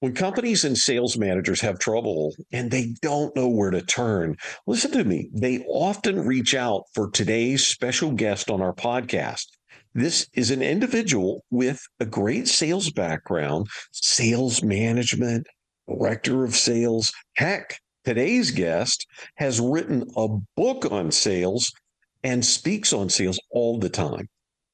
When companies and sales managers have trouble and they don't know where to turn, listen to me. They often reach out for today's special guest on our podcast. This is an individual with a great sales background, sales management, director of sales. Heck, today's guest has written a book on sales and speaks on sales all the time.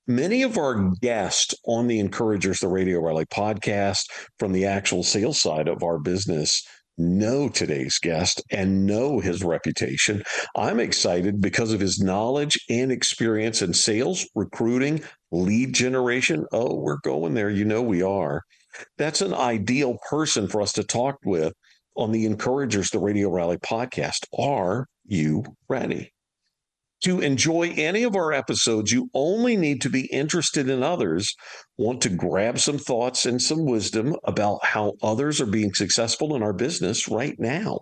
Many of our guests on the Encouragers, the Radio Rally podcast from the actual sales side of our business know today's guest and know his reputation. I'm excited because of his knowledge and experience in sales, recruiting, lead generation. Oh, we're going there. You know, we are. That's an ideal person for us to talk with on the Encouragers, the Radio Rally podcast. Are you ready? To enjoy any of our episodes, you only need to be interested in others, want to grab some thoughts and some wisdom about how others are being successful in our business right now.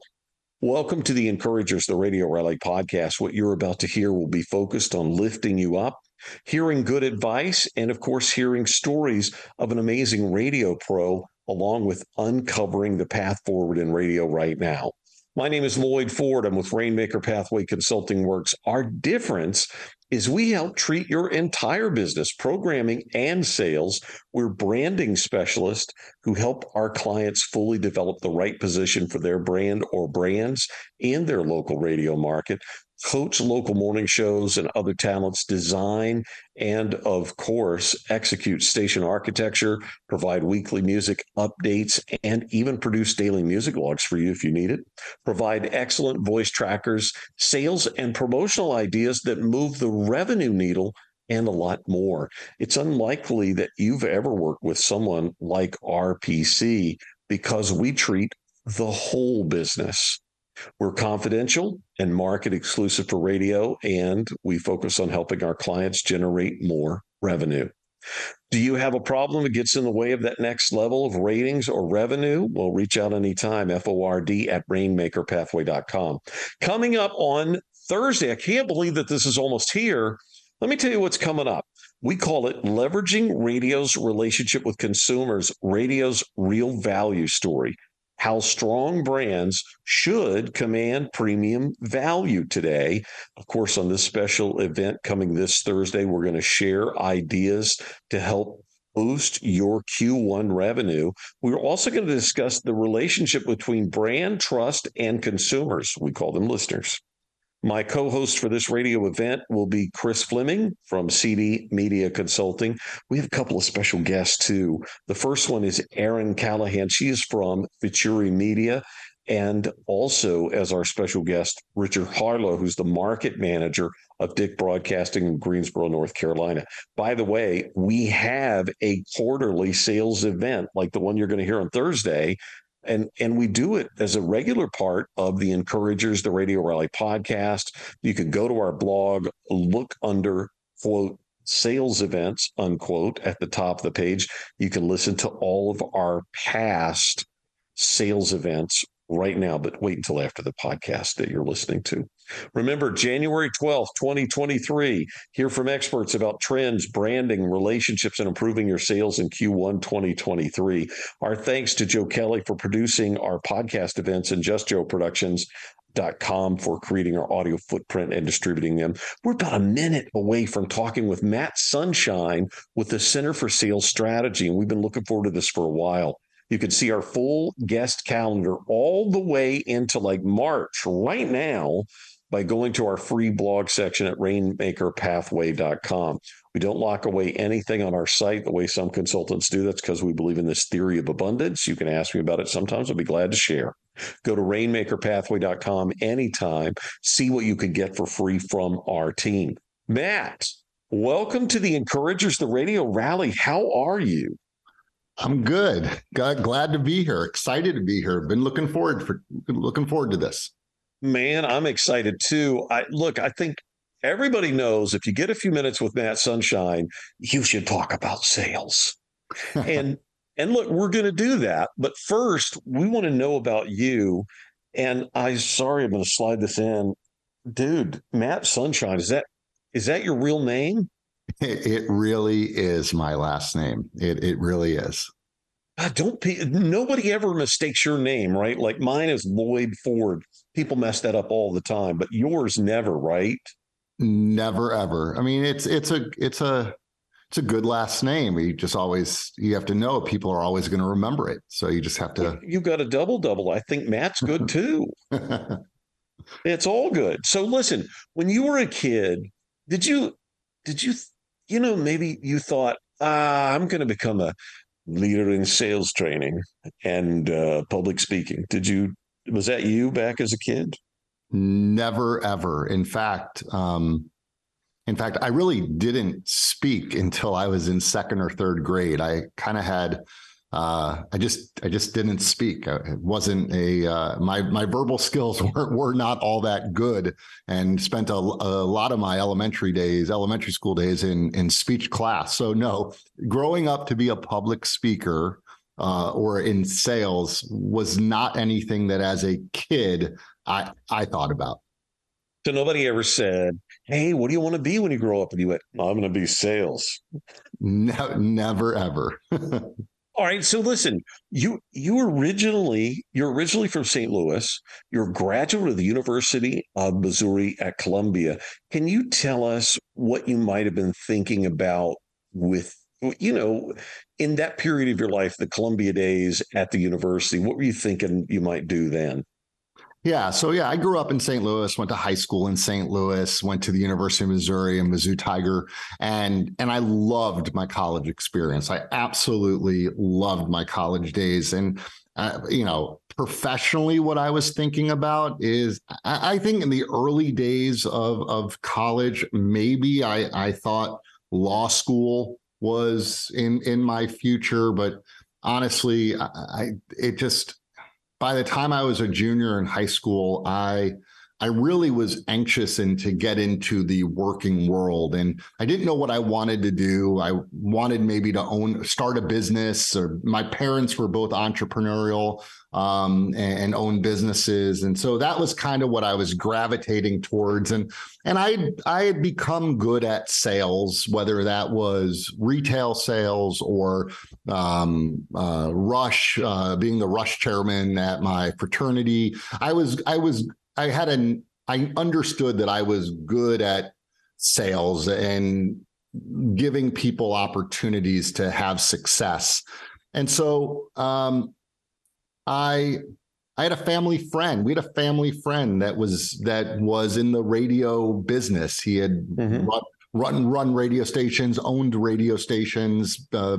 Welcome to the Encouragers, the Radio Rally podcast. What you're about to hear will be focused on lifting you up, hearing good advice, and of course, hearing stories of an amazing radio pro, along with uncovering the path forward in radio right now. My name is Loyd Ford. I'm with Rainmaker Pathway Consulting Works. Our difference is we help treat your entire business, programming and sales. We're branding specialists who help our clients fully develop the right position for their brand or brands in their local radio market coach local morning shows and other talents, design, and of course, execute station architecture, provide weekly music updates, and even produce daily music logs for you if you need it. Provide excellent voice trackers, sales, and promotional ideas that move the revenue needle and a lot more. It's unlikely that you've ever worked with someone like RPC because we treat the whole business. We're confidential and market exclusive for radio, and we focus on helping our clients generate more revenue. Do you have a problem that gets in the way of that next level of ratings or revenue? Well, reach out anytime, FORD at rainmakerpathway.com. Coming up on Thursday, I can't believe that this is almost here. Let me tell you what's coming up. We call it Leveraging Radio's Relationship with Consumers, Radio's Real Value Story how strong brands should command premium value today. Of course, on this special event coming this Thursday, we're going to share ideas to help boost your Q1 revenue. We're also going to discuss the relationship between brand trust and consumers. We call them listeners. My co host for this radio event will be Chris Fleming from CD Media Consulting. We have a couple of special guests too. The first one is Erin Callahan. She is from Futuri Media. And also, as our special guest, Richard Harlow, who's the market manager of Dick Broadcasting in Greensboro, North Carolina. By the way, we have a quarterly sales event like the one you're going to hear on Thursday and and we do it as a regular part of the encouragers the radio rally podcast. You can go to our blog look under quote sales events unquote at the top of the page. You can listen to all of our past sales events right now but wait until after the podcast that you're listening to Remember, January 12th, 2023, hear from experts about trends, branding, relationships, and improving your sales in Q1 2023. Our thanks to Joe Kelly for producing our podcast events and Just Joe Productions. Dot com for creating our audio footprint and distributing them. We're about a minute away from talking with Matt Sunshine with the Center for Sales Strategy, and we've been looking forward to this for a while. You can see our full guest calendar all the way into like March right now by going to our free blog section at rainmakerpathway.com. We don't lock away anything on our site the way some consultants do. That's because we believe in this theory of abundance. You can ask me about it sometimes. I'll be glad to share. Go to rainmakerpathway.com anytime. See what you can get for free from our team. Matt, welcome to the Encouragers, the radio rally. How are you? I'm good. Glad to be here. Excited to be here. Been looking forward for looking forward to this. Man, I'm excited too. I look, I think everybody knows if you get a few minutes with Matt Sunshine, you should talk about sales. and and look, we're going to do that, but first, we want to know about you. And I sorry, I'm going to slide this in. Dude, Matt Sunshine, is that is that your real name? It, it really is my last name. It it really is. I don't. Nobody ever mistakes your name, right? Like mine is Loyd Ford. People mess that up all the time, but yours never, right? Never ever. I mean, it's it's a it's a it's a good last name. You just always you have to know people are always going to remember it. So you just have to. You've got a double double. I think Matt's good too. it's all good. So listen, when you were a kid, did you did you you know maybe you thought ah, I'm going to become a leader in sales training and uh, public speaking. Did you was that you back as a kid? Never ever. In fact, um, in fact, I really didn't speak until I was in second or third grade. I kind of had uh, I just I just didn't speak. It wasn't a uh, my my verbal skills were were not all that good, and spent a, a lot of my elementary days, elementary school days in in speech class. So no, growing up to be a public speaker uh, or in sales was not anything that as a kid I I thought about. So nobody ever said, "Hey, what do you want to be when you grow up?" And you went, "I'm going to be sales." No, never ever. All right. So listen, you you originally you're originally from St. Louis. You're a graduate of the University of Missouri at Columbia. Can you tell us what you might have been thinking about with you know in that period of your life, the Columbia days at the university? What were you thinking you might do then? Yeah. So yeah, I grew up in St. Louis, went to high school in St. Louis, went to the University of Missouri and Mizzou Tiger. And and I loved my college experience. I absolutely loved my college days. And uh, you know, professionally, what I was thinking about is I, I think in the early days of of college, maybe I, I thought law school was in in my future, but honestly, I, I it just by the time I was a junior in high school, I I really was anxious and to get into the working world. And I didn't know what I wanted to do. I wanted maybe to own, start a business, or my parents were both entrepreneurial um, and, and own businesses. And so that was kind of what I was gravitating towards. And and I I had become good at sales, whether that was retail sales or um, uh, Rush, uh, being the Rush chairman at my fraternity. I was I was I had an I understood that I was good at sales and giving people opportunities to have success. And so um, I I had a family friend. We had a family friend that was that was in the radio business. He had mm-hmm. run, run run radio stations, owned radio stations, uh,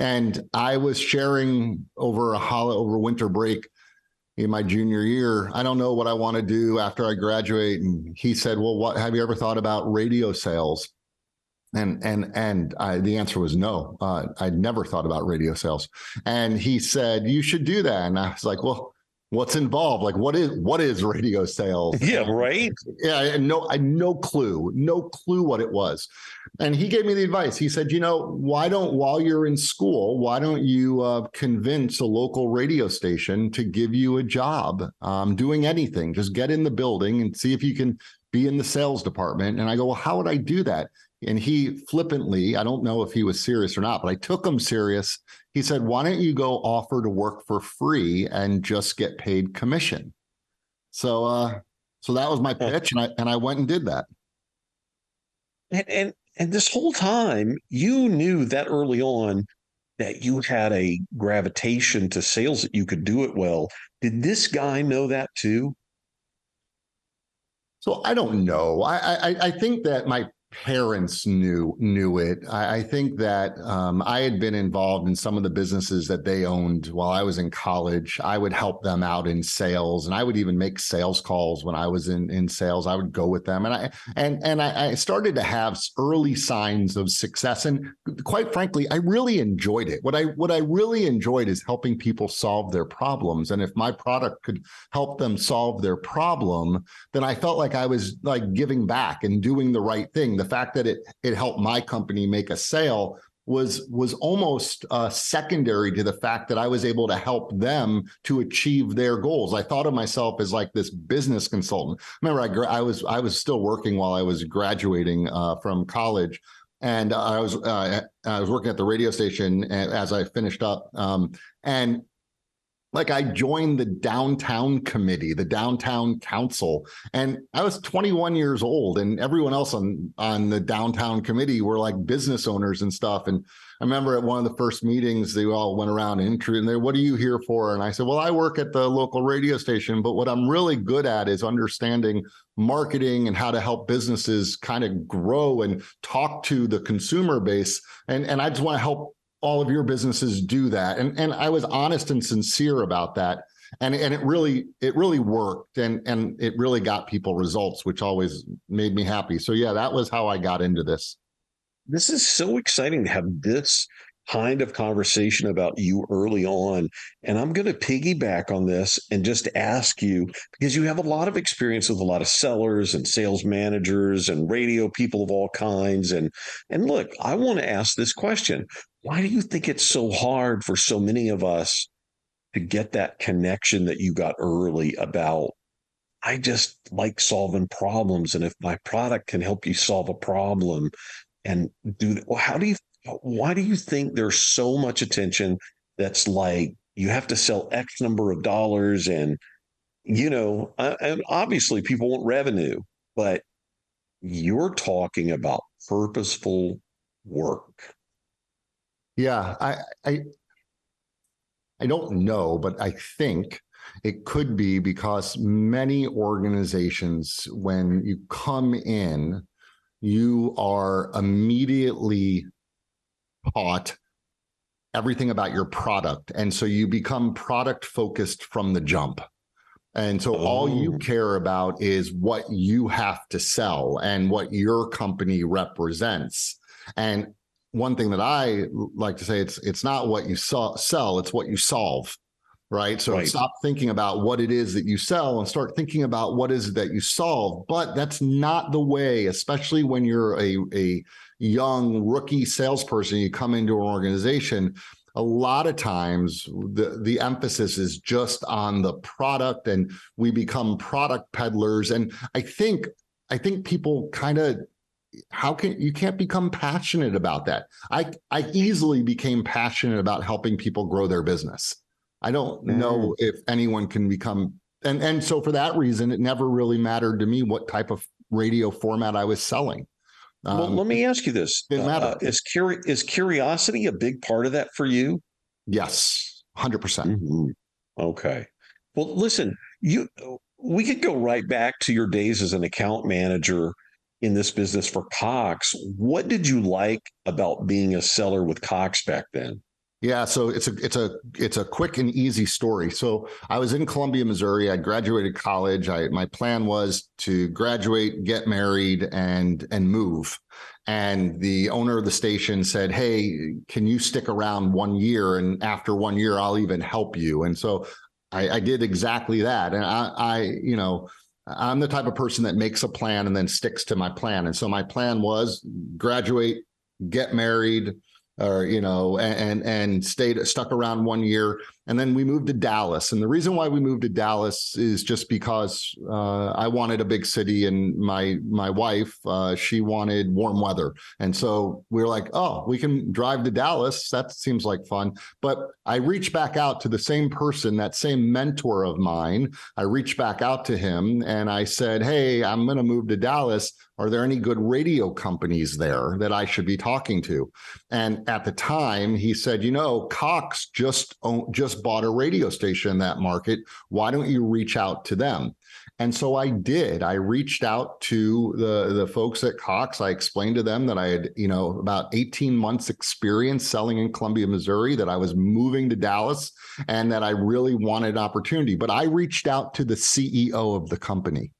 and I was sharing over a holiday over winter break in my junior year, I don't know what I want to do after I graduate. And he said, Well, what have you ever thought about radio sales? And and and I, the answer was no. Uh, I'd never thought about radio sales. And he said, You should do that. And I was like, Well, what's involved like what is what is radio sales yeah right yeah no i no clue no clue what it was and he gave me the advice he said you know why don't while you're in school why don't you uh, convince a local radio station to give you a job um, doing anything just get in the building and see if you can be in the sales department and i go well how would i do that and he flippantly, I don't know if he was serious or not, but I took him serious. He said, Why don't you go offer to work for free and just get paid commission? So uh so that was my pitch and I and I went and did that. And and and this whole time you knew that early on that you had a gravitation to sales that you could do it well. Did this guy know that too? So I don't know. I, I I think that my parents knew knew it. I, I think that um, I had been involved in some of the businesses that they owned while I was in college. I would help them out in sales, and I would even make sales calls when I was in in sales. I would go with them, and I and and I, I started to have early signs of success. And quite frankly, I really enjoyed it. What I what I really enjoyed is helping people solve their problems. And if my product could help them solve their problem, then I felt like I was like giving back and doing the right thing. The the fact that it it helped my company make a sale was was almost uh, secondary to the fact that I was able to help them to achieve their goals. I thought of myself as like this business consultant. Remember, I, I was I was still working while I was graduating uh, from college, and I was uh, I was working at the radio station as I finished up, um, and like I joined the downtown committee, the downtown council, and I was 21 years old, and everyone else on on the downtown committee were like business owners and stuff. And I remember at one of the first meetings, they all went around and and they, what are you here for? And I said, well, I work at the local radio station, but what I'm really good at is understanding marketing and how to help businesses kind of grow and talk to the consumer base. And and I just want to help all of your businesses do that. And and i was honest and sincere about that. And and it really it really worked and and it really got people results which always made me happy. So yeah that was how i got into this. This is so exciting to have this kind of conversation about you early on. And I'm going to piggyback on this and just ask you because you have a lot of experience with a lot of sellers and sales managers and radio people of all kinds. And and look, I want to ask this question. Why do you think it's so hard for so many of us to get that connection that you got early about I just like solving problems. And if my product can help you solve a problem and do well, how do you why do you think there's so much attention that's like you have to sell X number of dollars and you know, uh, and obviously people want revenue, but you're talking about purposeful work. Yeah, I I I don't know, but I think it could be because many organizations, when you come in, you are immediately taught everything about your product. And so you become product focused from the jump. And so oh. all you oh. care about is what you have to sell and what your company represents. And one thing that I like to say it's it's not what you sell, it's what you solve. Right. So right. stop thinking about what it is that you sell and start thinking about what is it that you solve. But that's not the way, especially when you're a, a young rookie salesperson, you come into an organization, a lot of times the, the emphasis is just on the product and we become product peddlers. And I think I think people kind of how can you can't become passionate about that. I I easily became passionate about helping people grow their business. I don't mm. know if anyone can become and and so for that reason it never really mattered to me what type of radio format I was selling. Um, well, let me ask you this: uh, is curi- is curiosity a big part of that for you? Yes, 100 percent. Mm-hmm. Okay. Well, listen, you we could go right back to your days as an account manager in this business for Cox. What did you like about being a seller with Cox back then? Yeah, so it's a it's a it's a quick and easy story. So I was in Columbia, Missouri. I graduated college. I my plan was to graduate, get married, and and move. And the owner of the station said, "Hey, can you stick around one year? And after one year, I'll even help you." And so I, I did exactly that. And I, I, you know, I'm the type of person that makes a plan and then sticks to my plan. And so my plan was graduate, get married or you know and and stayed stuck around one year and then we moved to dallas. And the reason why we moved to dallas is just because uh, i wanted a big city and my my wife uh, she wanted warm weather. And so we were like oh we can drive to dallas. That seems like fun. But i reached back out to the same person that same mentor of mine. I reached back out to him and i said hey i'm going to move to dallas. Are there any good radio companies there that I should be talking to? And at the time, he said, you know, Cox just just bought a radio station in that market. Why don't you reach out to them? And so I did. I reached out to the the folks at Cox. I explained to them that I had, you know, about 18 months experience selling in Columbia, Missouri, that I was moving to Dallas and that I really wanted opportunity. But I reached out to the CEO of the company.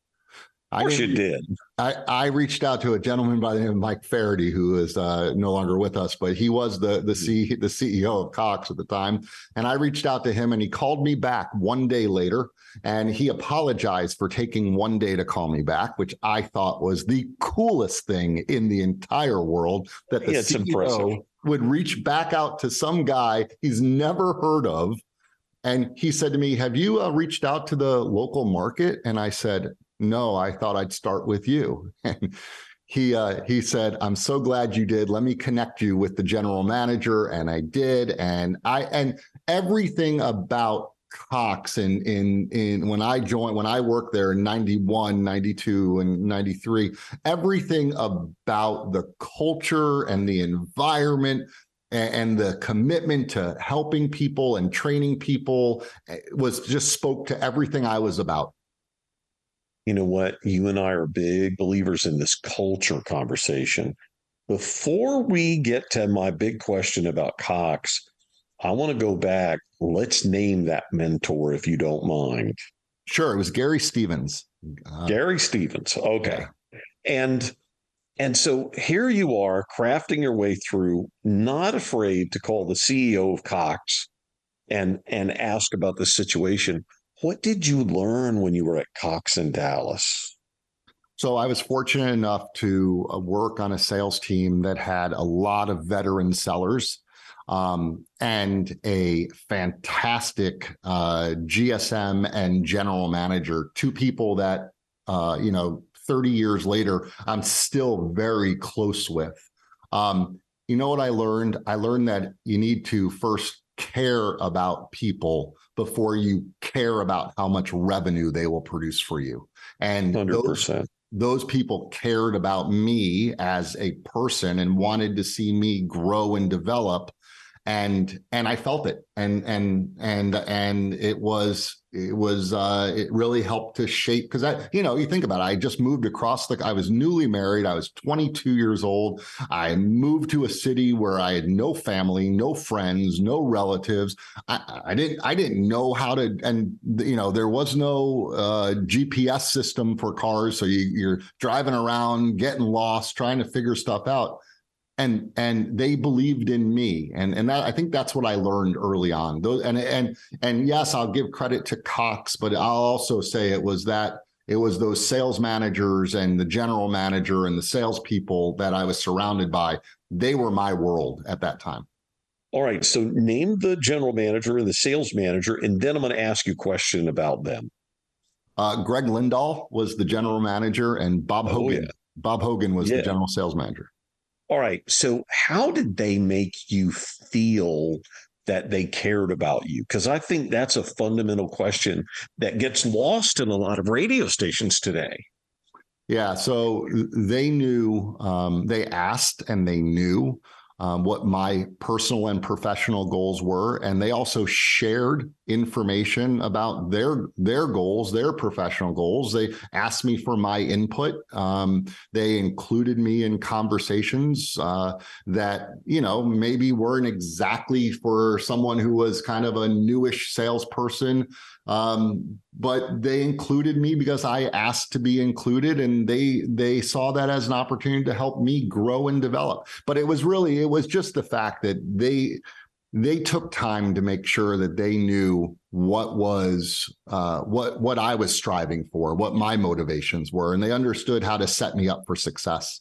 Of course I you did. I, I reached out to a gentleman by the name of Mike Faraday, who is uh, no longer with us, but he was the the C, the CEO of Cox at the time. And I reached out to him, and he called me back one day later, and he apologized for taking one day to call me back, which I thought was the coolest thing in the entire world. That the yeah, CEO impressive. would reach back out to some guy he's never heard of and he said to me, Have you uh, reached out to the local market? And I said, no, I thought I'd start with you. And he uh, he said, "I'm so glad you did. Let me connect you with the general manager," and I did. And I and everything about Cox in in in when I joined when I worked there in 91, 92 and 93 everything about the culture and the environment and the commitment to helping people and training people eh, was just spoke to everything I was about. You know what? You and I are big believers in this culture conversation. Before we get to my big question about Cox, I want to go back. Let's name that mentor if you don't mind. Sure. It was Gary Stevens. Uh, Gary Stevens. Okay. Yeah. And and so here you are crafting your way through, not afraid to call the CEO of Cox and and ask about the situation. What did you learn when you were at Cox in Dallas? So I was fortunate enough to uh, work on a sales team that had a lot of veteran sellers um, and a fantastic uh, GSM and general manager, two people that, uh, you know, 30 years later, I'm still very close with. Um, you know what I learned? I learned that you need to first care about people before you care about how much revenue they will produce for you. And 100%. Those, those people cared about me as a person and wanted to see me grow and develop and and I felt it, and and and and it was it was uh, it really helped to shape because I you know you think about it, I just moved across the I was newly married, I was 22 years old, I moved to a city where I had no family, no friends, no relatives. I, I didn't I didn't know how to and you know there was no uh, GPS system for cars, so you, you're driving around getting lost, trying to figure stuff out and and they believed in me. And and that, I think that's what I learned early on. Those and and and yes I'll give credit to Cox but I'll also say it was that it was those sales managers and the general manager and the salespeople that I was surrounded by. They were my world at that time. All right so name the general manager and the sales manager and then I'm going to ask you a question about them. Uh, Greg Lindahl was the general manager and Bob oh, Hogan yeah. Bob Hogan was yeah. the general sales manager all right. So, how did they make you feel that they cared about you? Because I think that's a fundamental question that gets lost in a lot of radio stations today. Yeah. So they knew, um, they asked and they knew um, what my personal and professional goals were, and they also shared information about their their goals, their professional goals. They asked me for my input. Um, they included me in conversations uh, that you know maybe weren't exactly for someone who was kind of a newish salesperson um, but they included me because I asked to be included, and they they saw that as an opportunity to help me grow and develop. But it was really it was just the fact that they they took time to make sure that they knew what was uh, what what I was striving for, what my motivations were, and they understood how to set me up for success.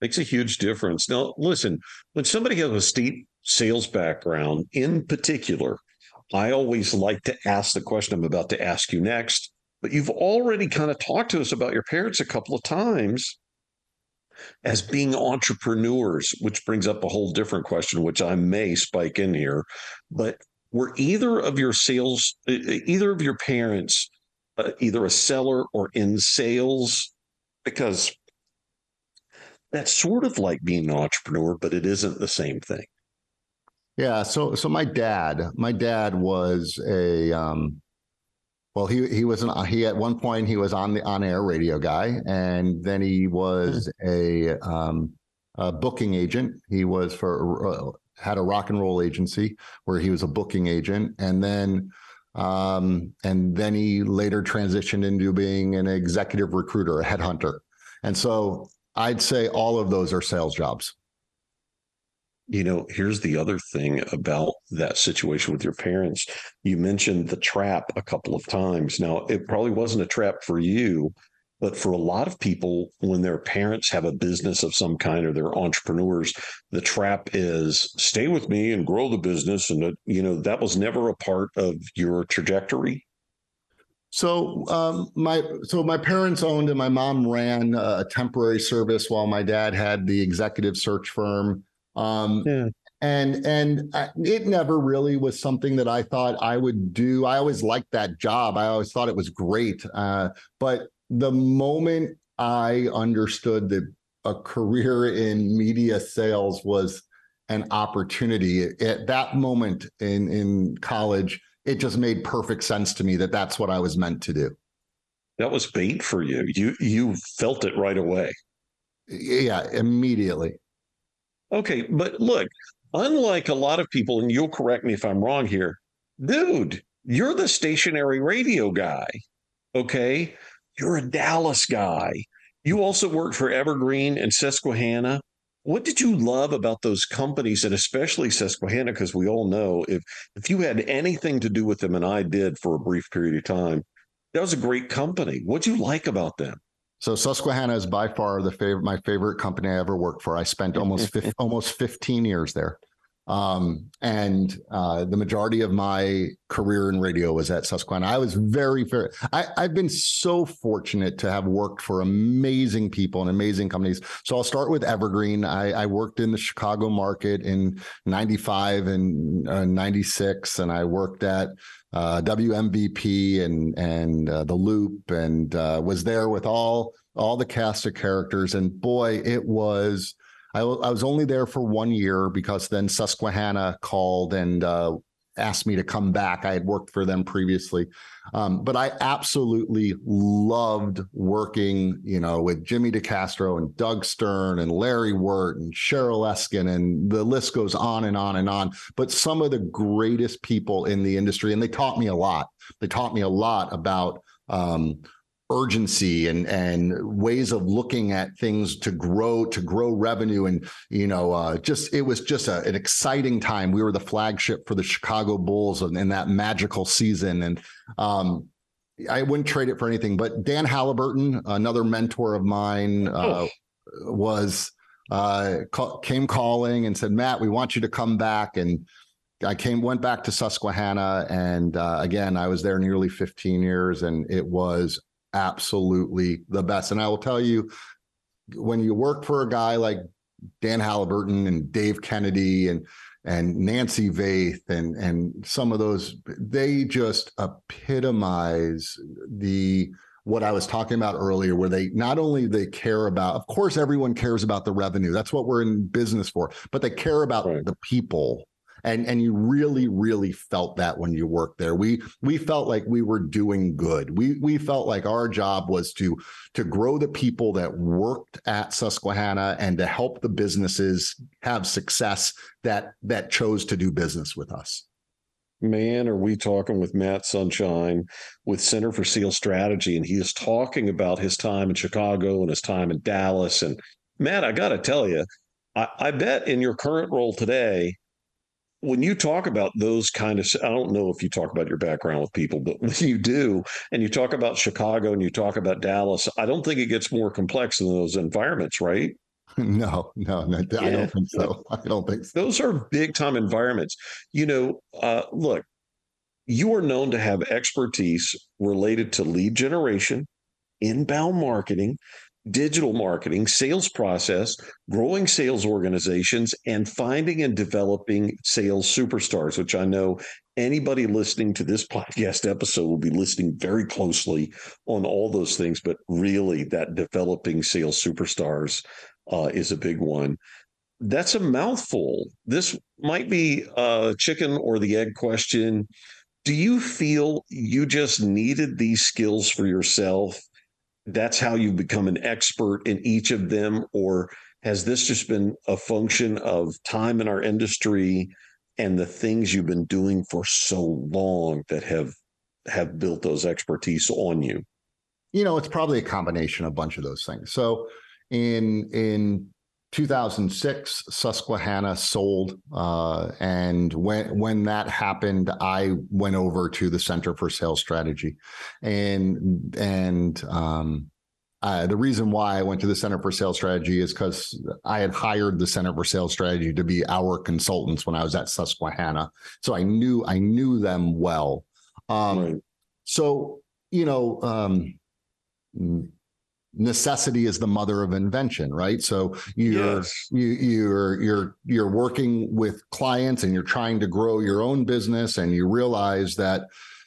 Makes a huge difference. Now, listen, when somebody has a steep sales background, in particular, I always like to ask the question I'm about to ask you next, but you've already kind of talked to us about your parents a couple of times as being entrepreneurs, which brings up a whole different question, which I may spike in here. But were either of your sales, either of your parents, uh, either a seller or in sales? Because that's sort of like being an entrepreneur, but it isn't the same thing. Yeah. So so my dad, my dad was a um, well, he he was an he at one point he was on the on air radio guy, and then he was hmm. a, um, a booking agent. He was for uh, had a rock and roll agency where he was a booking agent, and then um, and then he later transitioned into being an executive recruiter, a headhunter. And so I'd say all of those are sales jobs you know, here's the other thing about that situation with your parents. You mentioned the trap a couple of times. Now, it probably wasn't a trap for you, but for a lot of people, when their parents have a business of some kind or they're entrepreneurs, the trap is stay with me and grow the business. And, you know, that was never a part of your trajectory. So um, my so my parents owned and my mom ran a temporary service while my dad had the executive search firm. Um, yeah. And and it never really was something that I thought I would do. I always liked that job. I always thought it was great. Uh, but the moment I understood that a career in media sales was an opportunity at that moment in in college it just made perfect sense to me that that's what I was meant to do. That was bait for you. You you felt it right away. Yeah, immediately. Okay, but look, unlike a lot of people, and you'll correct me if I'm wrong here, dude, you're the stationary radio guy. Okay, you're a Dallas guy. You also worked for Evergreen and Susquehanna. What did you love about those companies and especially Susquehanna? Because we all know if if you had anything to do with them, and I did for a brief period of time, that was a great company. What'd you like about them? So Susquehanna is by far the favorite, my favorite company I ever worked for. I spent almost almost 15 years there. Um, and uh, the majority of my career in radio was at Susquehanna. I was very, very, I, I've been so fortunate to have worked for amazing people and amazing companies. So I'll start with Evergreen. I, I worked in the Chicago market in 95 and uh, 96, and I worked at uh, WMVP and and uh, the Loop, and uh, was there with all all the cast of characters. And boy, it was I, I was only there for one year because then Susquehanna called and uh, asked me to come back. I had worked for them previously, um, but I absolutely loved working, you know, with Jimmy DeCastro and Doug Stern and Larry Wert and Cheryl Eskin, and the list goes on and on and on. But some of the greatest people in the industry, and they taught me a lot. They taught me a lot about um, urgency and and ways of looking at things to grow to grow revenue. And you know uh, just it was just a, an exciting time. We were the flagship for the chicago bulls in, in that magical season. And um, i wouldn't trade it for anything but dan halyburton another mentor of mine uh, oh. was uh, came calling and said matt we want you to come back. And I came, went back to Susquehanna, and uh, again, I was there nearly 15 years, and it was absolutely the best. And I will tell you, when you work for a guy like Dan Halyburton and Dave Kennedy and and Nancy Vaith and and some of those, they just epitomize the what I was talking about earlier, where they not only they care about, of course, everyone cares about the revenue. That's what we're in business for, but they care about right. the people and and you really really felt that when you worked there. We we felt like we were doing good. We we felt like our job was to to grow the people that worked at Susquehanna and to help the businesses have success that that chose to do business with us. Man, are we talking with Matt Sunshine with Center for Sales Strategy, and he is talking about his time in Chicago and his time in Dallas. And Matt, I got to tell you, I, I, bet in your current role today, when you talk about those kind of i don't know if you talk about your background with people but when you do and you talk about chicago and you talk about dallas i don't think it gets more complex than those environments right? No no, no yeah. i don't think so. I don't think so. Those are big time environments. You know uh, look you are known to have expertise related to lead generation inbound marketing digital marketing, sales process, growing sales organizations, and finding and developing sales superstars, which I know anybody listening to this podcast episode will be listening very closely on all those things. But really, that developing sales superstars uh, is a big one. That's a mouthful. This might be a chicken or the egg question. Do you feel you just needed these skills for yourself? That's how you become an expert in each of them? Or has this just been a function of time in our industry and the things you've been doing for so long that have have built those expertise on you? You know it's probably a combination of a bunch of those things. So in in 2006, Susquehanna sold, uh, and when when that happened, I went over to the Center for Sales Strategy, and and um, uh, the reason why I went to the Center for Sales Strategy is because I had hired the Center for Sales Strategy to be our consultants when I was at Susquehanna, so I knew I knew them well. Um, right. So you know, um, necessity is the mother of invention, right? So you're Yes. you you're you're you're working with clients and you're trying to grow your own business, and you realize that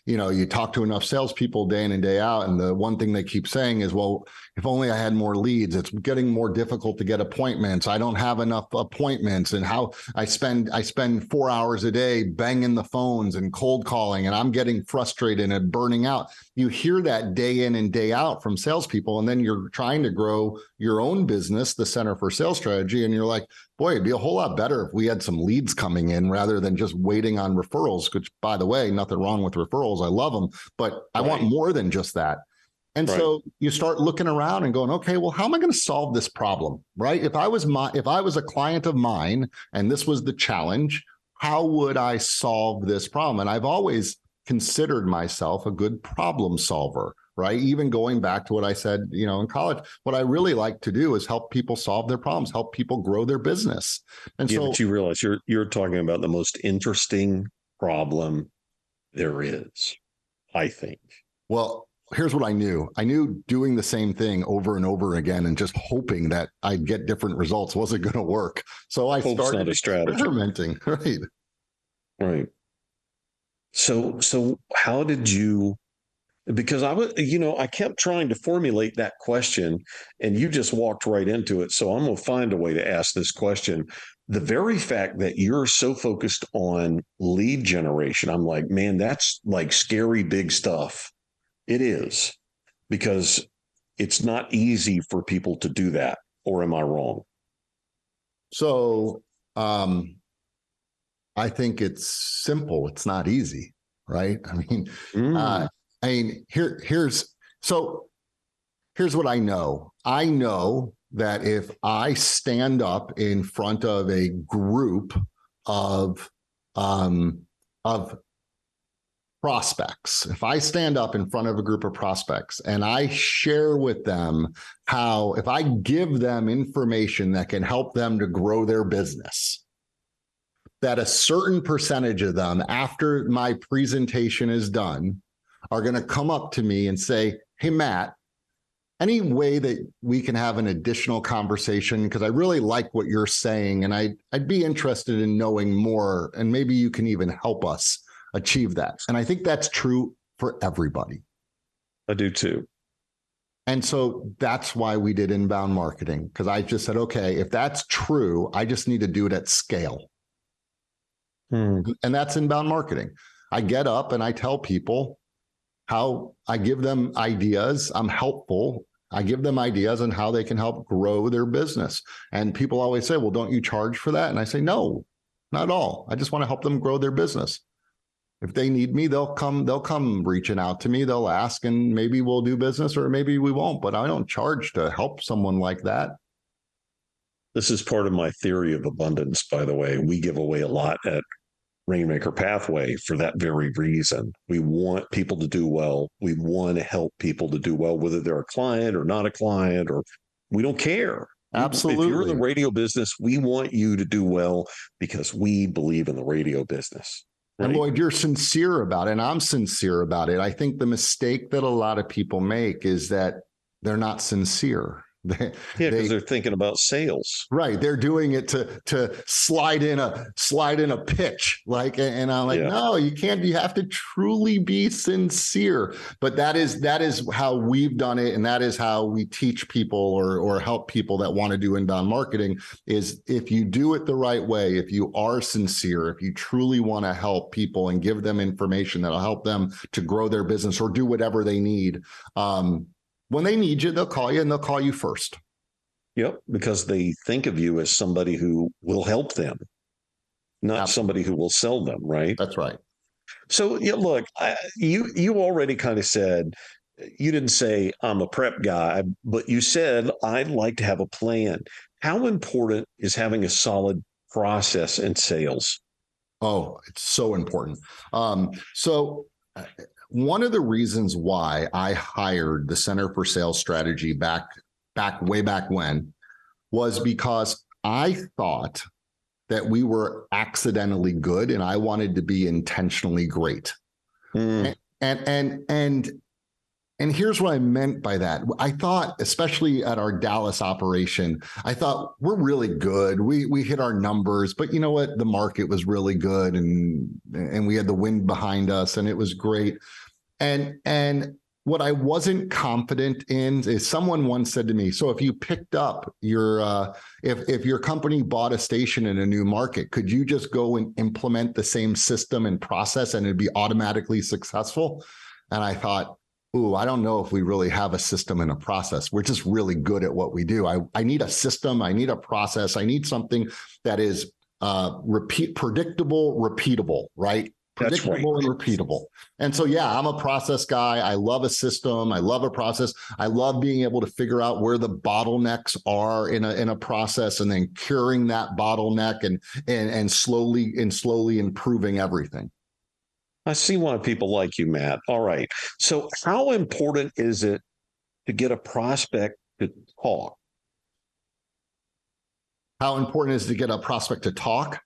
you know you talk to enough salespeople day in and day out, and the one thing they keep saying is, "Well, if only I had more leads. It's getting more difficult to get appointments. I don't have enough appointments, and how I spend I spend four hours a day banging the phones and cold calling, and I'm getting frustrated and burning out." You hear that day in and day out from salespeople, and then you're trying to grow your own business, the Center for Sales Strategy, and you're like, "Boy, it'd be a whole lot better if we had some leads coming in rather than just waiting on referrals." Which, by the way, nothing wrong with referrals. I love them, but I want more than just that. And Right. so you start looking around and going, okay, well, how am I going to solve this problem? Right? If I was my if I was a client of mine and this was the challenge, how would I solve this problem? And I've always considered myself a good problem solver, right? Even going back to what I said, you know, in college, what I really like to do is help people solve their problems, help people grow their business. And Yeah, so but you realize you're you're talking about the most interesting problem there is, I think. Well, here's what I knew. I knew doing the same thing over and over again and just hoping that I'd get different results wasn't going to work. So I Hope's started not a strategy. experimenting. Right. Right. So so how did you because I was you know I kept trying to formulate that question and you just walked right into it. So I'm going to find a way to ask this question. The very fact that you're so focused on lead generation, I'm like, man, that's like scary big stuff. It is because it's not easy for people to do that. Or am I wrong? So um, I think it's simple. It's not easy, right? I mean, Mm, uh, I mean, here, here's so here's what I know. I know that if I stand up in front of a group of um, of prospects, if I stand up in front of a group of prospects and I share with them how, if I give them information that can help them to grow their business, that a certain percentage of them, after my presentation is done, are going to come up to me and say, Hey, Matt, any way that we can have an additional conversation? Because I really like what you're saying, and I, I'd be interested in knowing more, and maybe you can even help us achieve that. And I think that's true for everybody. I do too. And so that's why we did inbound marketing, because I just said, okay, if that's true, I just need to do it at scale. Hmm. and that's inbound marketing. I get up and I tell people how I give them ideas. I'm helpful. I give them ideas on how they can help grow their business. And people always say, well, don't you charge for that? And I say, no, not at all. I just want to help them grow their business. If they need me, they'll come, they'll come reaching out to me. They'll ask and maybe we'll do business or maybe we won't, but I don't charge to help someone like that. This is part of my theory of abundance, by the way. We give away a lot at Rainmaker Pathway for that very reason. We want people to do well. We want to help people to do well, whether they're a client or not a client, or we don't care. Absolutely. If you're in the radio business, we want you to do well because we believe in the radio business. And? Loyd, you're sincere about it, and I'm sincere about it. I think the mistake that a lot of people make is that they're not sincere. They, yeah, they- because they're thinking about sales. right, they're doing it to to slide in a slide in a pitch, like, and I'm like, Yeah. no, you can't. You have to truly be sincere. But that is that is how we've done it, and that is how we teach people or or help people that want to do inbound marketing. Is if you do it the right way, if you are sincere, if you truly want to help people and give them information that'll help them to grow their business or do whatever they need. Um, when they need you, they'll call you and they'll call you first. Yep, because they think of you as somebody who will help them, not Absolutely. somebody who will sell them, right? That's right. So yeah, look, I, you you already kind of said you didn't say I'm a prep guy, but you said I'd like to have a plan. How important is having a solid process in sales? Oh, it's so important. Um, so, uh, one of the reasons why I hired the Center for Sales Strategy back back way back when was because I thought that we were accidentally good, and I wanted to be intentionally great. Hmm, and and and and here's what I meant by that. I thought, especially at our Dallas operation, I thought we're really good. We we hit our numbers, but you know what? The market was really good, and and we had the wind behind us, and it was great. And and what I wasn't confident in is someone once said to me, "So if you picked up your uh, if if your company bought a station in a new market, could you just go and implement the same system and process, and it'd be automatically successful?" And I thought, ooh, I don't know if we really have a system and a process. We're just really good at what we do. I, I need a system. I need a process. I need something that is uh, repeat, predictable, repeatable, right? Predictable right. and repeatable. And so, yeah, I'm a process guy. I love a system. I love a process. I love being able to figure out where the bottlenecks are in a in a process, and then curing that bottleneck and and and slowly and slowly improving everything. I see why people like you, Matt. All right. So, how important is it to get a prospect to talk? How important is to get a prospect to talk?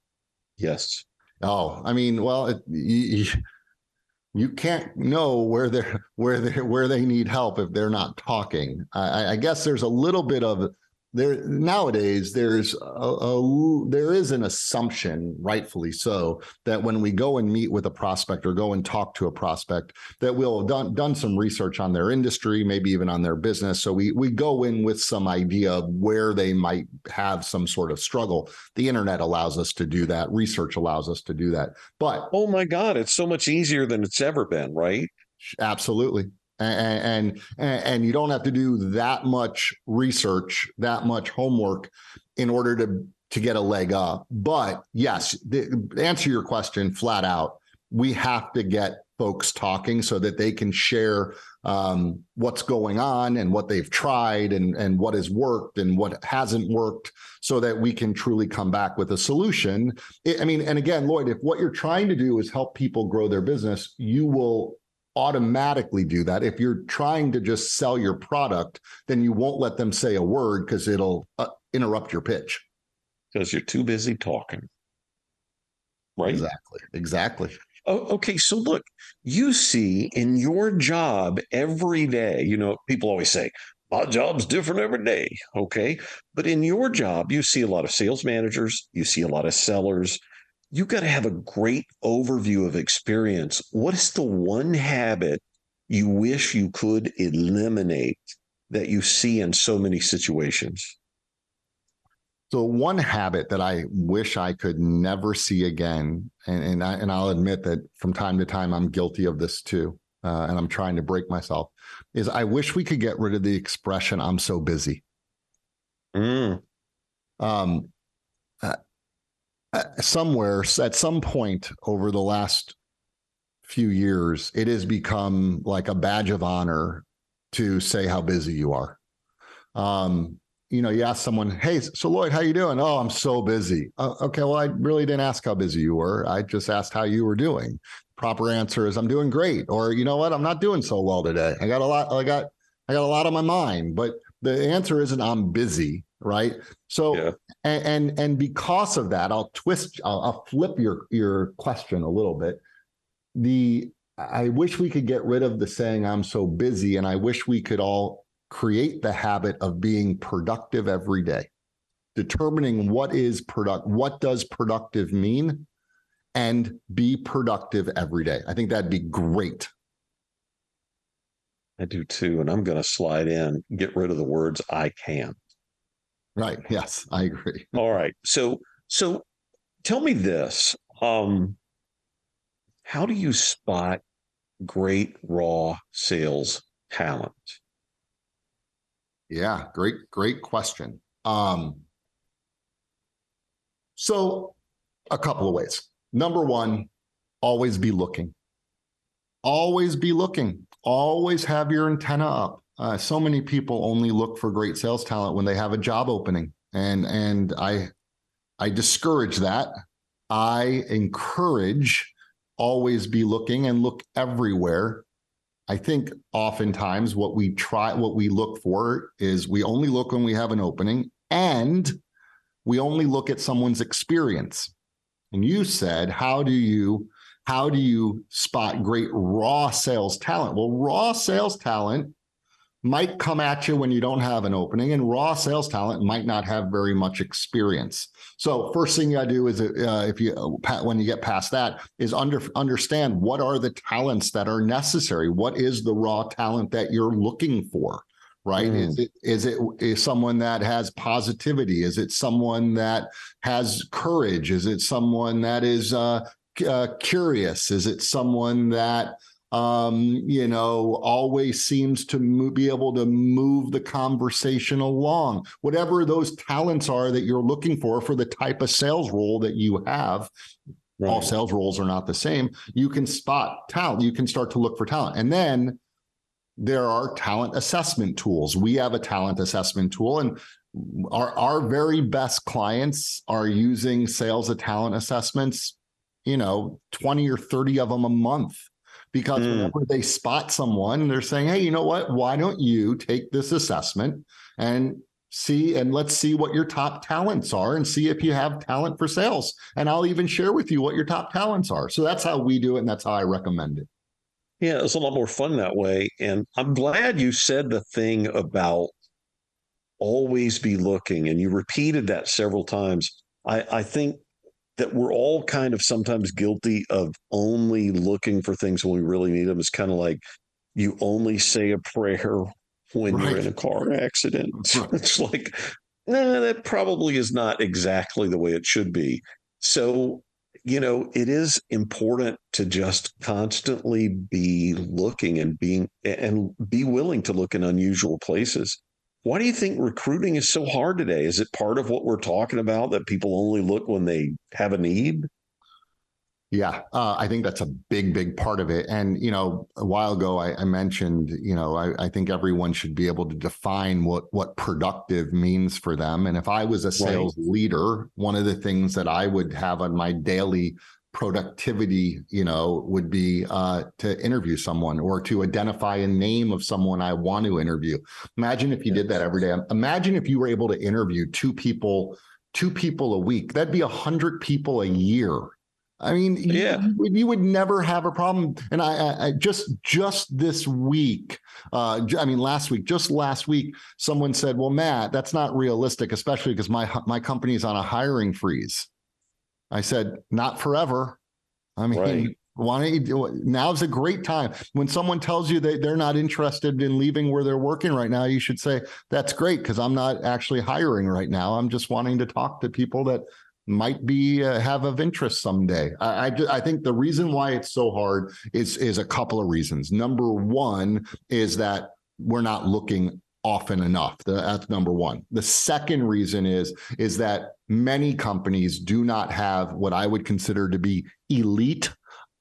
Yes. Oh, I mean, well, it, you, you can't know where they're where they where they need help if they're not talking. I, I guess there's a little bit of there nowadays there's a, a, there is an assumption rightfully so that when we go and meet with a prospect or go and talk to a prospect that we'll have done done some research on their industry maybe even on their business. So we we go in with some idea of where they might have some sort of struggle. The internet allows us to do that. Research allows us to do that. But oh my god it's so much easier than it's ever been right? Absolutely and, and and you don't have to do that much research, that much homework in order to to get a leg up. But yes, the, answer your question flat out, we have to get folks talking so that they can share um, what's going on and what they've tried and and what has worked and what hasn't worked, so that we can truly come back with a solution. I mean, and again, Loyd, if what you're trying to do is help people grow their business, you will automatically do that. If you're trying to just sell your product, then you won't let them say a word because it'll uh, interrupt your pitch. Because you're too busy talking. Right. Exactly. Exactly. Oh, okay. So look, you see in your job every day, you know, people always say, my job's different every day. Okay. But in your job, you see a lot of sales managers, you see a lot of sellers, you got to have a great overview of experience. What is the one habit you wish you could eliminate that you see in so many situations? So one habit that I wish I could never see again, and and, I, and I'll admit that from time to time I'm guilty of this too, uh, and I'm trying to break myself, is I wish we could get rid of the expression "I'm so busy." Mm. Um, somewhere at some point over the last few years, it has become like a badge of honor to say how busy you are. Um, you know, you ask someone, "Hey, so Loyd, how you doing?" "Oh, I'm so busy." Uh, okay, well, I really didn't ask how busy you were. I just asked how you were doing. Proper answer is, "I'm doing great," or you know what, I'm not doing so well today. I got a lot. I got I got a lot on my mind, but the answer isn't I'm busy right? So yeah. and, and, and because of that, I'll twist, I'll, I'll flip your your question a little bit. The I wish we could get rid of the saying I'm so busy, and I wish we could all create the habit of being productive every day, determining what is product, what does productive mean, and be productive every day. I think that'd be great. I do too. And I'm going to slide in, get rid of the words I can. Right. Yes, I agree. All right. So so tell me this. Um how do you spot great raw sales talent? Yeah, great great question. Um so a couple of ways. Number 1, always be looking. Always be looking. Always have your antenna up. Uh, so many people only look for great sales talent when they have a job opening, and and I I discourage that. I encourage always be looking and look everywhere. I think oftentimes what we try, what we look for is we only look when we have an opening and we only look at someone's experience. And you said, how do you how do you spot great raw sales talent? Well, raw sales talent might come at you when you don't have an opening, and raw sales talent might not have very much experience. So, first thing you got to do is, uh, if you when you get past that, is under understand what are the talents that are necessary. What is the raw talent that you're looking for? Right? Mm. Is it is it is someone that has positivity? Is it someone that has courage? Is it someone that is uh, uh, curious? Is it someone that um, you know, always seems to move, be able to move the conversation along. Whatever those talents are that you're looking for for the type of sales role that you have. Right. All sales roles are not the same. You can spot talent. You can start to look for talent. And then there are talent assessment tools. We have a talent assessment tool, and our, our very best clients are using sales of talent assessments, you know, 20 or 30 of them a month because mm. whenever they spot someone, they're saying, hey, you know what? Why don't you take this assessment and see and let's see what your top talents are and see if you have talent for sales. And I'll even share with you what your top talents are. So that's how we do it. And that's how I recommend it. Yeah, it's a lot more fun that way. And I'm glad you said the thing about always be looking. And you repeated that several times. I, I think that we're all kind of sometimes guilty of only looking for things when we really need them. It's kind of like you only say a prayer when right. you're in a car accident. Right. It's like, nah, that probably is not exactly the way it should be. So, you know, it is important to just constantly be looking and being and be willing to look in unusual places. Why do you think recruiting is so hard today? Is it part of what we're talking about that people only look when they have a need? Yeah, uh, I think that's a big, big part of it. And you know, a while ago, I, I mentioned, you know, I, I, think everyone should be able to define what what productive means for them. And if I was a sales right. leader, one of the things that I would have on my daily productivity you know would be uh, to interview someone or to identify a name of someone i want to interview. Imagine if you did that every day. Imagine if you were able to interview two people two people a week. That'd be a hundred people a year. I mean, yeah, you, you, would never have a problem. And I, I, just just this week, uh, I mean, last week, just last week, someone said, "Well, Matt, that's not realistic, especially because my my company's on a hiring freeze." I said, not forever. I mean, right. why don't you Now's a great time. When someone tells you that they're not interested in leaving where they're working right now, you should say, that's great because I'm not actually hiring right now. I'm just wanting to talk to people that might be uh, have of interest someday. I, I, I think the reason why it's so hard is is a couple of reasons. Number one is that we're not looking often enough. That's number one. The second reason is is that many companies do not have what I would consider to be elite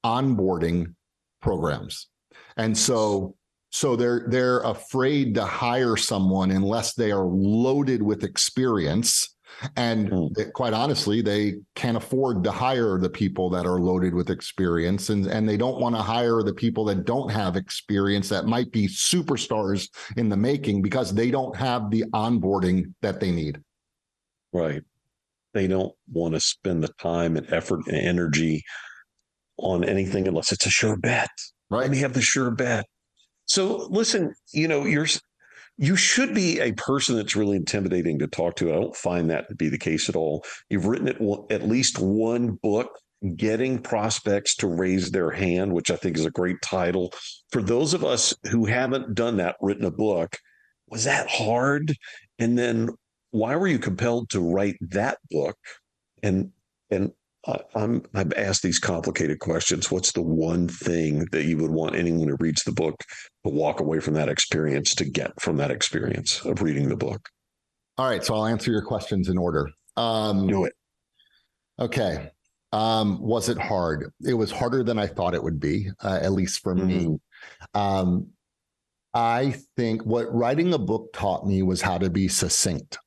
onboarding programs. And so so they're they're afraid to hire someone unless they are loaded with experience and mm. quite honestly, they can't afford to hire the people that are loaded with experience, and, and they don't want to hire the people that don't have experience that might be superstars in the making because they don't have the onboarding that they need. Right. They don't want to spend the time and effort and energy on anything unless it's a sure bet. Right. Let me have the sure bet. So listen, you know, you're you should be a person that's really intimidating to talk to. I don't find that to be the case at all. You've written it, at least one book, Getting Prospects to Raise Their Hand, which I think is a great title. For those of us who haven't done that, written a book, was that hard? And then why were you compelled to write that book? And and I'm I've asked these complicated questions. What's the one thing that you would want anyone who reads the book to walk away from that experience to get from that experience of reading the book? All right, so I'll answer your questions in order. Um, Do it. Okay. Um, was it hard? It was harder than I thought it would be, uh, at least for mm-hmm. me. Um, I think what writing a book taught me was how to be succinct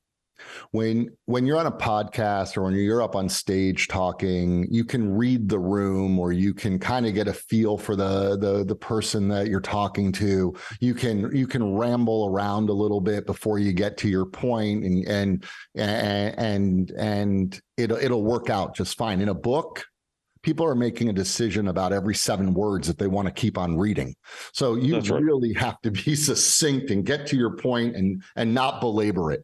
when when you're on a podcast or when you're up on stage talking you can read the room or you can kind of get a feel for the the the person that you're talking to you can you can ramble around a little bit before you get to your point and and and and, and it'll it'll work out just fine in a book people are making a decision about every seven words that they want to keep on reading. So you right. really have to be succinct and get to your point and and not belabor it.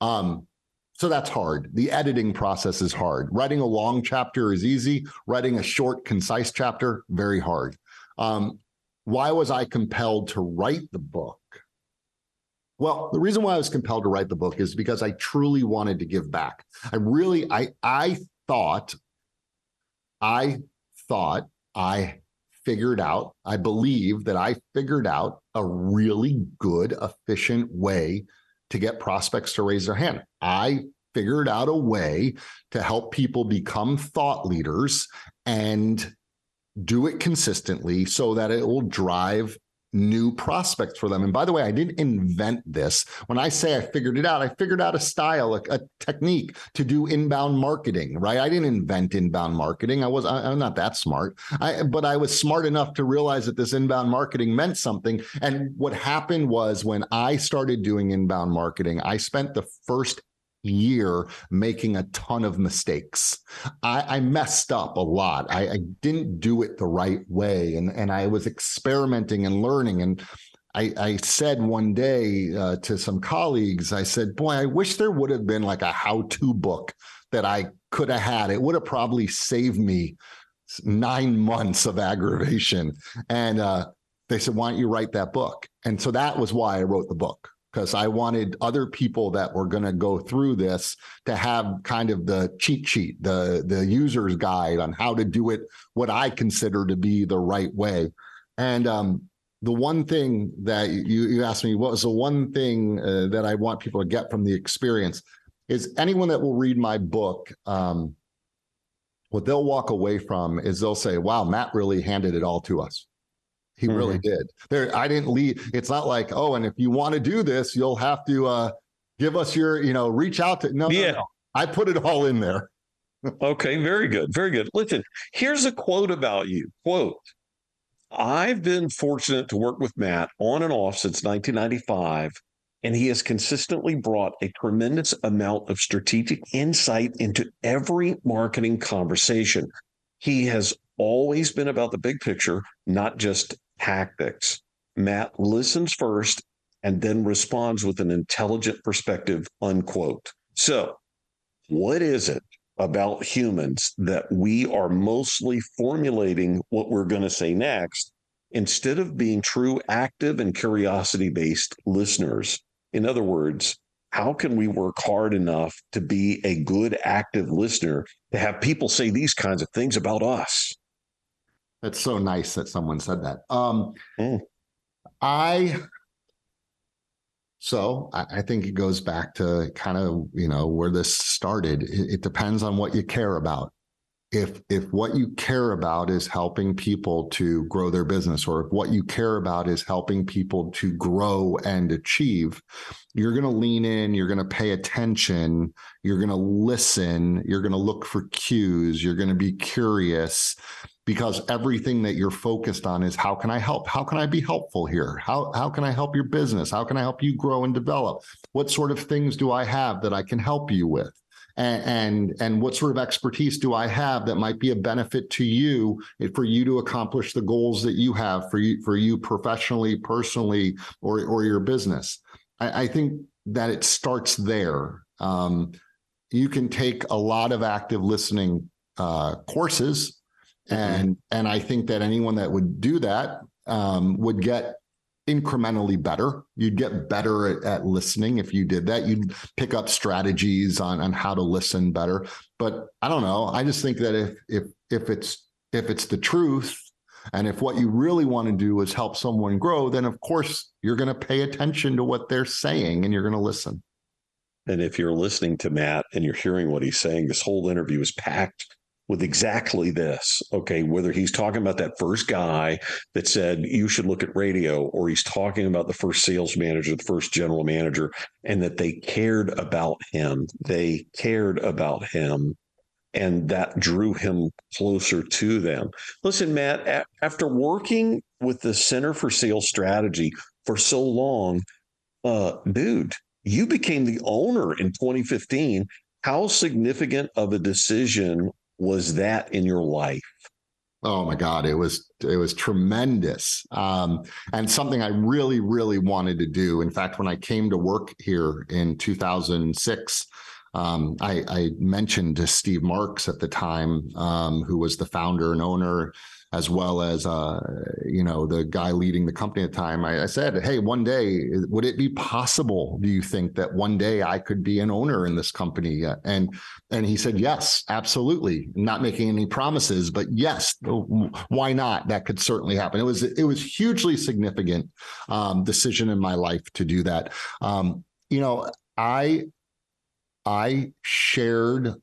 Um, so that's hard. The editing process is hard. Writing a long chapter is easy. Writing a short, concise chapter, very hard. Um, why was I compelled to write the book? Well, the reason why I was compelled to write the book is because I truly wanted to give back. I really, I, I thought, I thought I figured out, I believe that I figured out a really good, efficient way to get prospects to raise their hand. I figured out a way to help people become thought leaders and do it consistently so that it will drive new prospects for them. And by the way, I didn't invent this. When I say I figured it out, I figured out a style, a, a technique to do inbound marketing, right? I didn't invent inbound marketing. I was I, am not that smart. I but I was smart enough to realize that this inbound marketing meant something. And what happened was when I started doing inbound marketing, I spent the first year making a ton of mistakes. I, I messed up a lot. I, I, didn't do it the right way, and and I was experimenting and learning. And I, I said one day uh, to some colleagues, I said, "Boy, I wish there would have been like a how-to book that I could have had. It would have probably saved me." nine months of aggravation and uh, they said why don't you write that book and so that was why i wrote the book because I wanted other people that were going to go through this to have kind of the cheat sheet, the the user's guide on how to do it, what I consider to be the right way. And um, the one thing that you you asked me, what was the one thing uh, that I want people to get from the experience? Is anyone that will read my book, um, what they'll walk away from is they'll say, "Wow, Matt really handed it all to us." He mm-hmm. really did. There, I didn't leave. It's not like, oh, and if you want to do this, you'll have to uh, give us your, you know, reach out to. No, yeah. No, no. I put it all in there. okay, very good, very good. Listen, here's a quote about you. Quote: I've been fortunate to work with Matt on and off since 1995, and he has consistently brought a tremendous amount of strategic insight into every marketing conversation. He has always been about the big picture, not just tactics. Matt listens first and then responds with an intelligent perspective, unquote. So, what is it about humans that we are mostly formulating what we're going to say next instead of being true active and curiosity based listeners? In other words, how can we work hard enough to be a good active listener to have people say these kinds of things about us? That's so nice that someone said that. Um, mm. I so I, I, think it goes back to kind of you know where this started. It, it depends on what you care about. If if what you care about is helping people to grow their business, or if what you care about is helping people to grow and achieve, you're going to lean in. You're going to pay attention. You're going to listen. You're going to look for cues. You're going to be curious because everything that you're focused on is how can I help? How can I be helpful here? How how can I help your business? How can I help you grow and develop? What sort of things do I have that I can help you with? And, and and what sort of expertise do I have that might be a benefit to you for you to accomplish the goals that you have for you for you professionally, personally, or or your business? I, I think that it starts there. Um, you can take a lot of active listening uh, courses Mm-hmm. and and I think that anyone that would do that um, would get incrementally better. You'd get better at, at, listening if you did that. You'd pick up strategies on on how to listen better. But I don't know. I just think that if if if it's if it's the truth and if what you really want to do is help someone grow, then of course you're going to pay attention to what they're saying and you're going to listen. And if you're listening to Matt and you're hearing what he's saying, this whole interview is packed with exactly this. Okay, whether he's talking about that first guy that said you should look at radio, or he's talking about the first sales manager, the first general manager, and that they cared about him. They cared about him. And that drew him closer to them. Listen, Matt, a- after working with the Center for Sales Strategy for so long, uh, dude, you became the owner in 2015. How significant of a decision was that in your life? Oh my God, it was it was tremendous, um, and something I really really wanted to do. In fact, when I came to work here in 2006, um, I, I, mentioned to Steve Marx at the time, um, who was the founder and owner, as well as uh, you know the guy leading the company at the time. I, I, said, "Hey, one day, would it be possible? Do you think that one day I could be an owner in this company?" And and he said, "Yes, absolutely. Not making any promises, but yes, why not? That could certainly happen." It was it was hugely significant um, decision in my life to do that. Um, you know, I I shared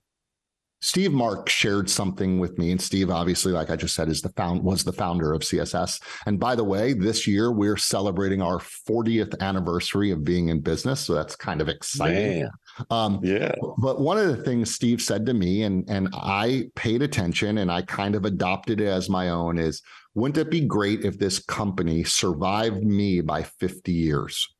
Steve Marx shared something with me, and Steve, obviously, like I just said, is the found was the founder of CSS. And by the way, this year we're celebrating our 40th anniversary of being in business, so that's kind of exciting. Um, yeah. But one of the things Steve said to me, and and I paid attention, and I kind of adopted it as my own, is wouldn't it be great if this company survived me by 50 years?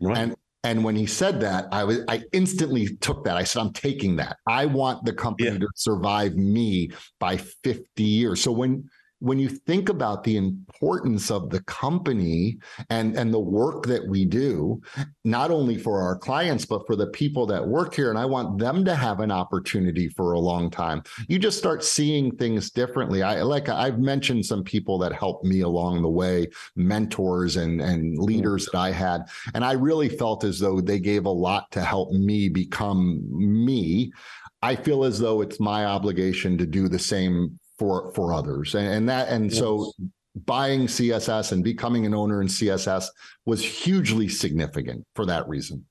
Right. And and when he said that, I was I instantly took that. I said, I'm taking that. I want the company yeah. to survive me by 50 years. So when when you think about the importance of the company and and the work that we do not only for our clients but for the people that work here and I want them to have an opportunity for a long time. You just start seeing things differently. I like I've mentioned some people that helped me along the way mentors and and leaders mm. that I had and I really felt as though they gave a lot to help me become me. I feel as though it's my obligation to do the same for for others and, and that and yes. so buying css and becoming an owner in css was hugely significant for that reason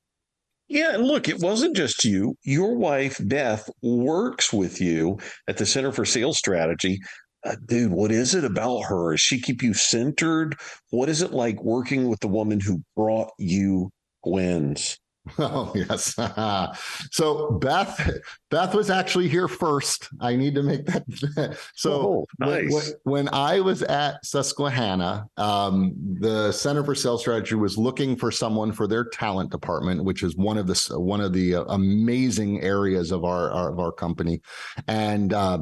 yeah, and look, it wasn't just you. Your wife, Beth, works with you at the Center for Sales Strategy. Uh, dude, what is it about her? Does she keep you centered? What is it like working with the woman who brought you Gwen's? Oh yes. so Beth, Beth was actually here first. I need to make that. so oh, nice. when, when, I was at Susquehanna, um, the Center for Sales Strategy was looking for someone for their talent department, which is one of the one of the uh, amazing areas of our, our, of our company, and. Uh,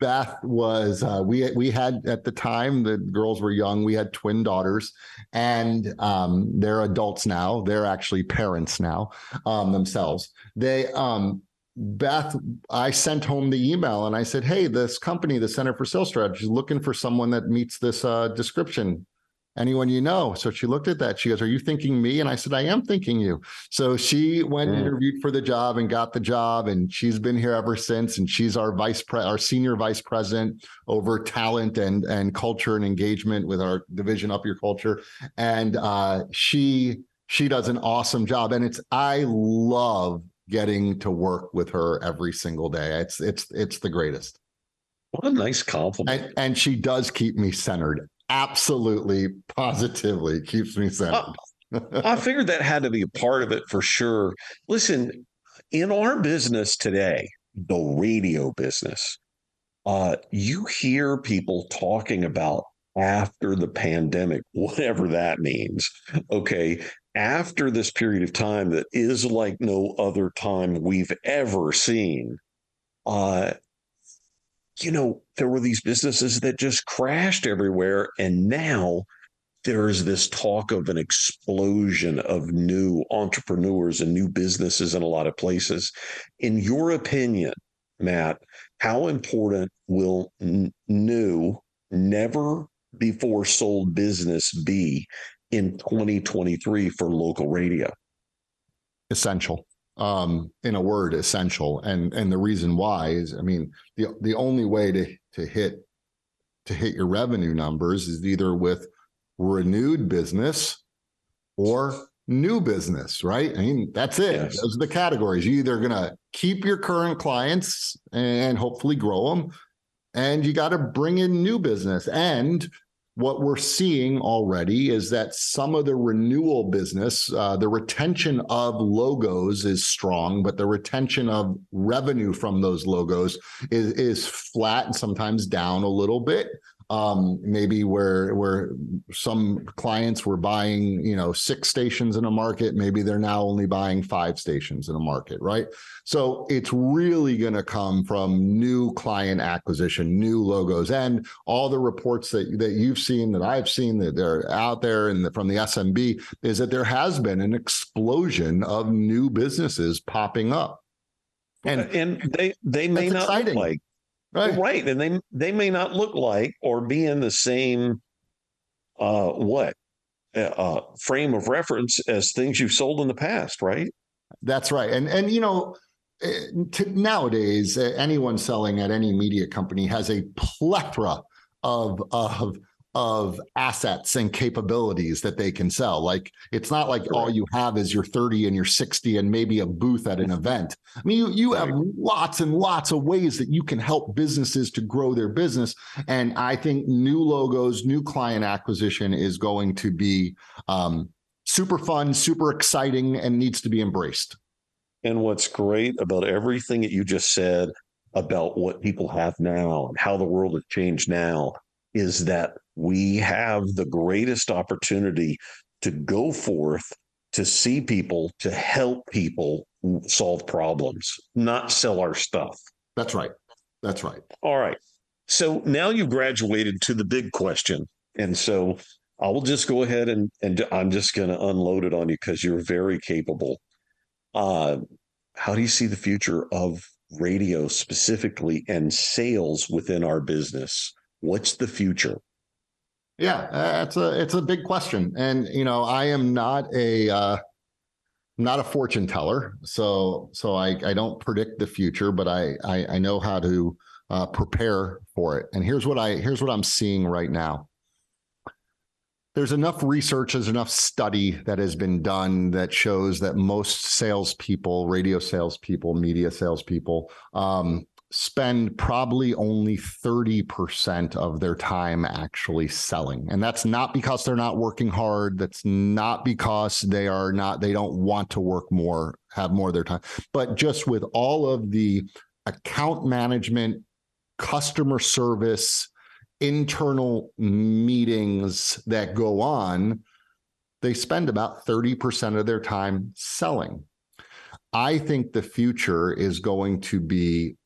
Beth was uh, we we had at the time the girls were young. We had twin daughters, and um, they're adults now. They're actually parents now um, themselves. They um, Beth, I sent home the email and I said, "Hey, this company, the Center for Sales Strategy, is looking for someone that meets this uh, description anyone you know. So she looked at that. She goes, Are you thinking me? And I said, I am thinking you. So she went and interviewed for the job and got the job. And she's been here ever since. And she's our vice pre our senior vice president over talent and and culture and engagement with our division up your culture. And uh, she she does an awesome job. And it's I love getting to work with her every single day. It's it's it's the greatest. What a nice compliment. And, and she does keep me centered absolutely, positively keeps me centered. I figured that had to be a part of it for sure. Listen, in our business today, the radio business, uh, you hear people talking about after the pandemic, whatever that means. Okay. After this period of time that is like no other time we've ever seen, uh, you know, there were these businesses that just crashed everywhere. And now there is this talk of an explosion of new entrepreneurs and new businesses in a lot of places. In your opinion, Matt, how important will n- new, never before sold business be in 2023 for local radio? Essential um, in a word, essential. And and the reason why is, I mean, the the only way to to hit to hit your revenue numbers is either with renewed business or new business, right? I mean, that's it. Yes. Those are the categories. You're either going to keep your current clients and hopefully grow them, and you got to bring in new business. And what we're seeing already is that some of the renewal business, uh, the retention of logos is strong, but the retention of revenue from those logos is, is flat and sometimes down a little bit. Um, maybe where where some clients were buying you know six stations in a market maybe they're now only buying five stations in a market right? So it's really going to come from new client acquisition new logos. And all the reports that that you've seen that i've seen that they're out there and the, from the smb is that there has been an explosion of new businesses popping up. And and they they may not exciting. look like Right. Right. And they they may not look like or be in the same uh what uh, uh frame of reference as things you've sold in the past, right? That's right. And and you know, eh, nowadays anyone selling at any media company has a plethora of of of assets and capabilities that they can sell. Like it's not like all you have is your 30 and your 60 and maybe a booth at an event. I mean, you, you have lots and lots of ways that you can help businesses to grow their business. And I think new logos, new client acquisition is going to be um, super fun, super exciting, and needs to be embraced. And what's great about everything that you just said about what people have now and how the world has changed now is that we have the greatest opportunity to go forth to see people, to help people solve problems, not sell our stuff. That's right. That's right. All right. So now you've graduated to the big question. And so I will just go ahead and, and I'm just going to unload it on you because you're very capable. Uh, how do you see the future of radio specifically and sales within our business? What's the future? Yeah, it's a it's a big question, and you know, I am not a uh, not a fortune teller, so so I I don't predict the future, but I I, I know how to uh, prepare for it. And here's what I here's what I'm seeing right now. There's enough research, there's enough study that has been done that shows that most salespeople, radio salespeople, media salespeople, um, spend probably only 30% of their time actually selling. And that's not because they're not working hard. That's not because they are not, they don't want to work more, have more of their time, but just with all of the account management, customer service, internal meetings that go on, they spend about 30% of their time selling. I think the future is going to be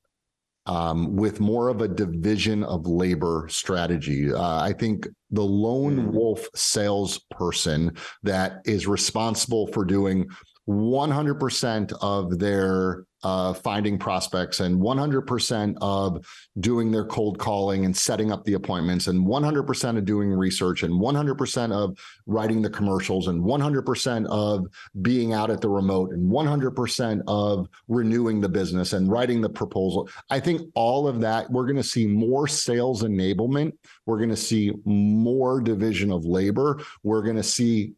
um, with more of a division of labor strategy. Uh, I think the lone hmm. wolf salesperson that is responsible for doing 100% of their uh, finding prospects and 100% of doing their cold calling and setting up the appointments and 100% of doing research and 100% of writing the commercials and 100% of being out at the remote and 100% of renewing the business and writing the proposal. I think all of that, we're going to see more sales enablement. We're going to see more division of labor. We're going to see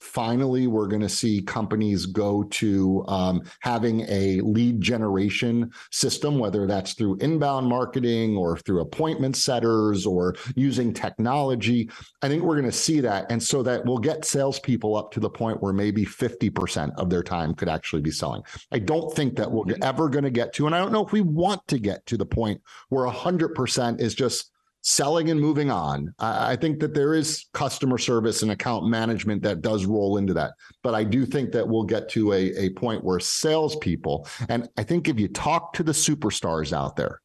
finally we're going to see companies go to um, having a lead generation system whether that's through inbound marketing or through appointment setters or using technology i think we're going to see that and so that we'll get salespeople up to the point where maybe 50% of their time could actually be selling i don't think that we're mm-hmm. ever going to get to and i don't know if we want to get to the point where 100% is just selling and moving on. I, I think that there is customer service and account management that does roll into that. But I do think that we'll get to a, a point where salespeople, and I think if you talk to the superstars out there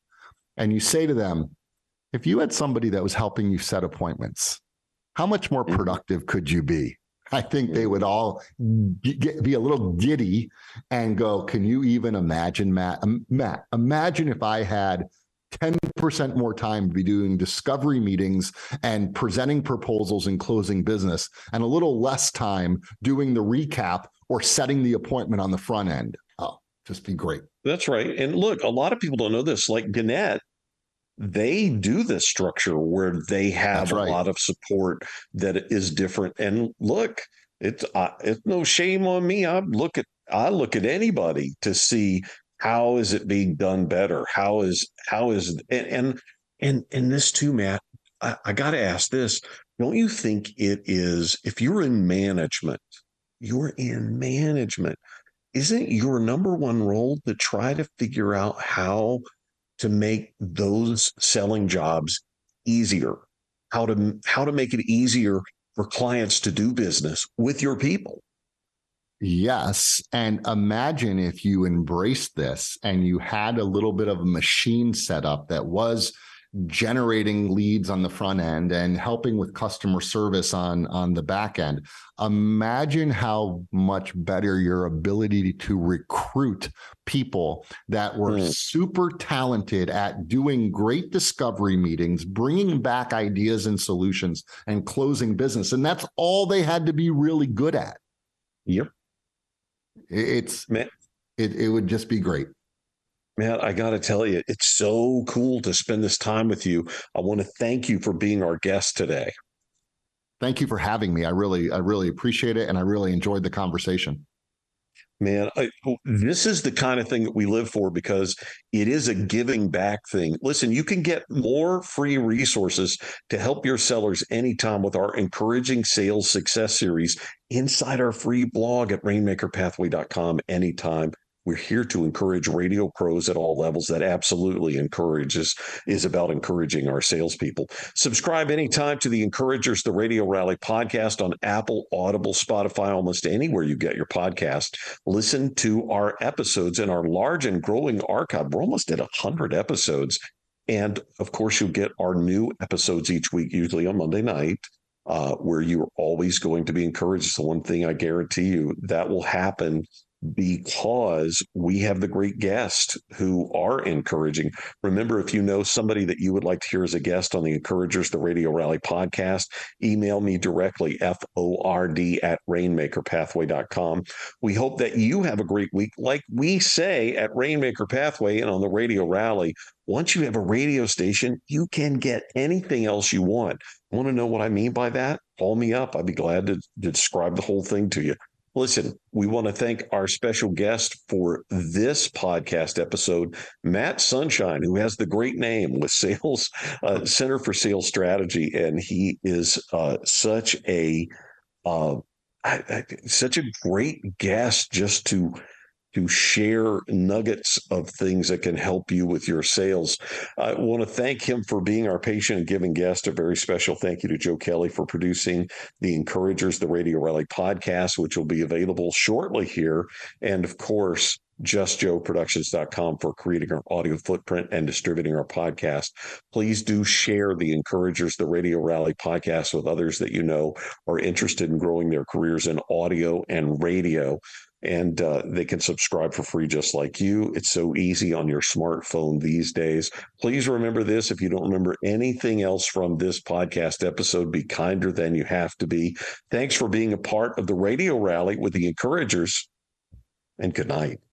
and you say to them, if you had somebody that was helping you set appointments, how much more mm-hmm. productive could you be? I think they would all get, be a little giddy and go, Can you even imagine, Matt? Matt, imagine if I had 10% more time to be doing discovery meetings and presenting proposals and closing business, and a little less time doing the recap or setting the appointment on the front end. Oh, just be great. That's right. And look, a lot of people don't know this. Like Gannett, they do this structure where they have right. a lot of support that is different. And look, it's uh, it's no shame on me. I look at I look at anybody to see how is it being done better? How is how is and and and, and this too matt i, I got to ask this. Don't you think it is if you're in management you're in management isn't your number one role to try to figure out how to make those selling jobs easier? How to how to make it easier for clients to do business with your people. Yes. And imagine if you embraced this and you had a little bit of a machine set up that was generating leads on the front end and helping with customer service on on the back end imagine how much better your ability to recruit people that were mm. super talented at doing great discovery meetings bringing back ideas and solutions and closing business and that's all they had to be really good at yep it's Man. it, it would just be great Man, I got to tell you, it's so cool to spend this time with you. I want to thank you for being our guest today. Thank you for having me. I really, I really appreciate it, and I really enjoyed the conversation. Man, I, oh. this is the kind of thing that we live for because it is a giving back thing. Listen, you can get more free resources to help your sellers anytime with our encouraging sales success series inside our free blog at rainmakerpathway.com anytime we're here to encourage radio pros at all levels. That absolutely encourages is about encouraging our salespeople. Subscribe anytime to the Encouragers, the Radio Rally podcast on Apple, Audible, Spotify, almost anywhere you get your podcast. Listen to our episodes in our large and growing archive. We're almost at 100 episodes. And of course, you'll get our new episodes each week, usually on Monday night. Uh, where you're always going to be encouraged. It's the one thing I guarantee you that will happen because we have the great guests who are encouraging. Remember, if you know somebody that you would like to hear as a guest on the Encouragers, the Radio Rally podcast, email me directly, FORD at rainmakerpathway.com. We hope that you have a great week. Like we say at Rainmaker Pathway and on the Radio Rally, once you have a radio station, you can get anything else you want. Want to know what I mean by that? Call me up. I'd be glad to, to describe the whole thing to you. Listen, we want to thank our special guest for this podcast episode, Matt Sunshine, who has the great name with Sales uh, Center for Sales Strategy, and he is uh, such a uh, I, I, such a great guest just to to share nuggets of things that can help you with your sales. I want to thank him for being our patient and giving guest. A very special thank you to Joe Kelly for producing the Encouragers, the Radio Rally podcast, which will be available shortly here. And of course, justjoeproductions.com for creating our audio footprint and distributing our podcast. Please do share the Encouragers, the Radio Rally podcast with others that you know are interested in growing their careers in audio and radio and uh, they can subscribe for free just like you. It's so easy on your smartphone these days. Please remember this if you don't remember anything else from this podcast episode, be kinder than you have to be. Thanks for being a part of the radio rally with the encouragers, and good night.